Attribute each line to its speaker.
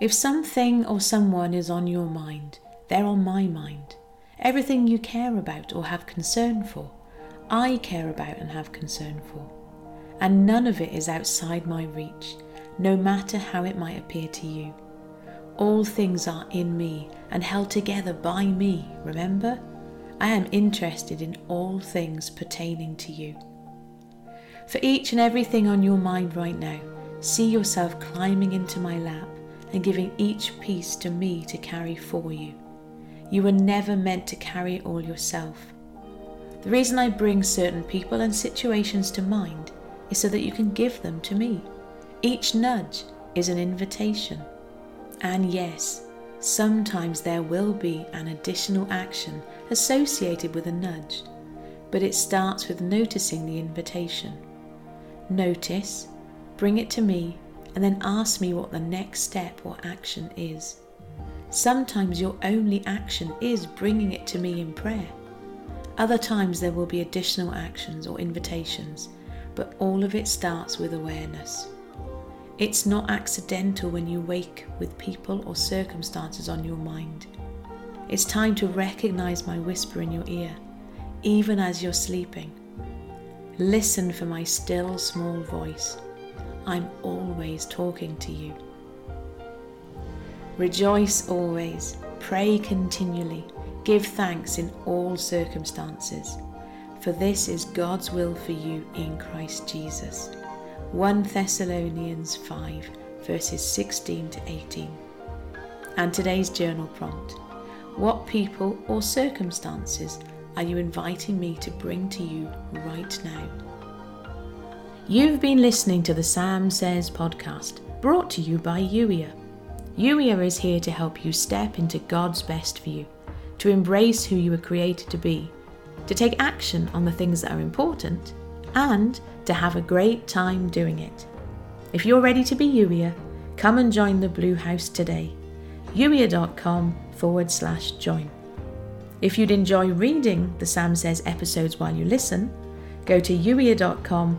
Speaker 1: If something or someone is on your mind, they're on my mind. Everything you care about or have concern for, I care about and have concern for. And none of it is outside my reach, no matter how it might appear to you. All things are in me and held together by me, remember? I am interested in all things pertaining to you. For each and everything on your mind right now, see yourself climbing into my lap and giving each piece to me to carry for you. You were never meant to carry it all yourself. The reason I bring certain people and situations to mind is so that you can give them to me. Each nudge is an invitation. And yes, sometimes there will be an additional action associated with a nudge, but it starts with noticing the invitation. Notice, bring it to me, and then ask me what the next step or action is. Sometimes your only action is bringing it to me in prayer. Other times there will be additional actions or invitations, but all of it starts with awareness. It's not accidental when you wake with people or circumstances on your mind. It's time to recognize my whisper in your ear, even as you're sleeping. Listen for my still small voice I'm always talking to you. Rejoice always, pray continually, give thanks in all circumstances, for this is God's will for you in Christ Jesus. 1 Thessalonians 5, verses 16 to 18. And today's journal prompt What people or circumstances are you inviting me to bring to you right now? You've been listening to the Sam Says podcast, brought to you by Youier. Youier is here to help you step into God's best for you, to embrace who you were created to be, to take action on the things that are important, and to have a great time doing it. If you're ready to be Youier, come and join the Blue House today. Youier.com forward slash join. If you'd enjoy reading the Sam Says episodes while you listen, go to youier.com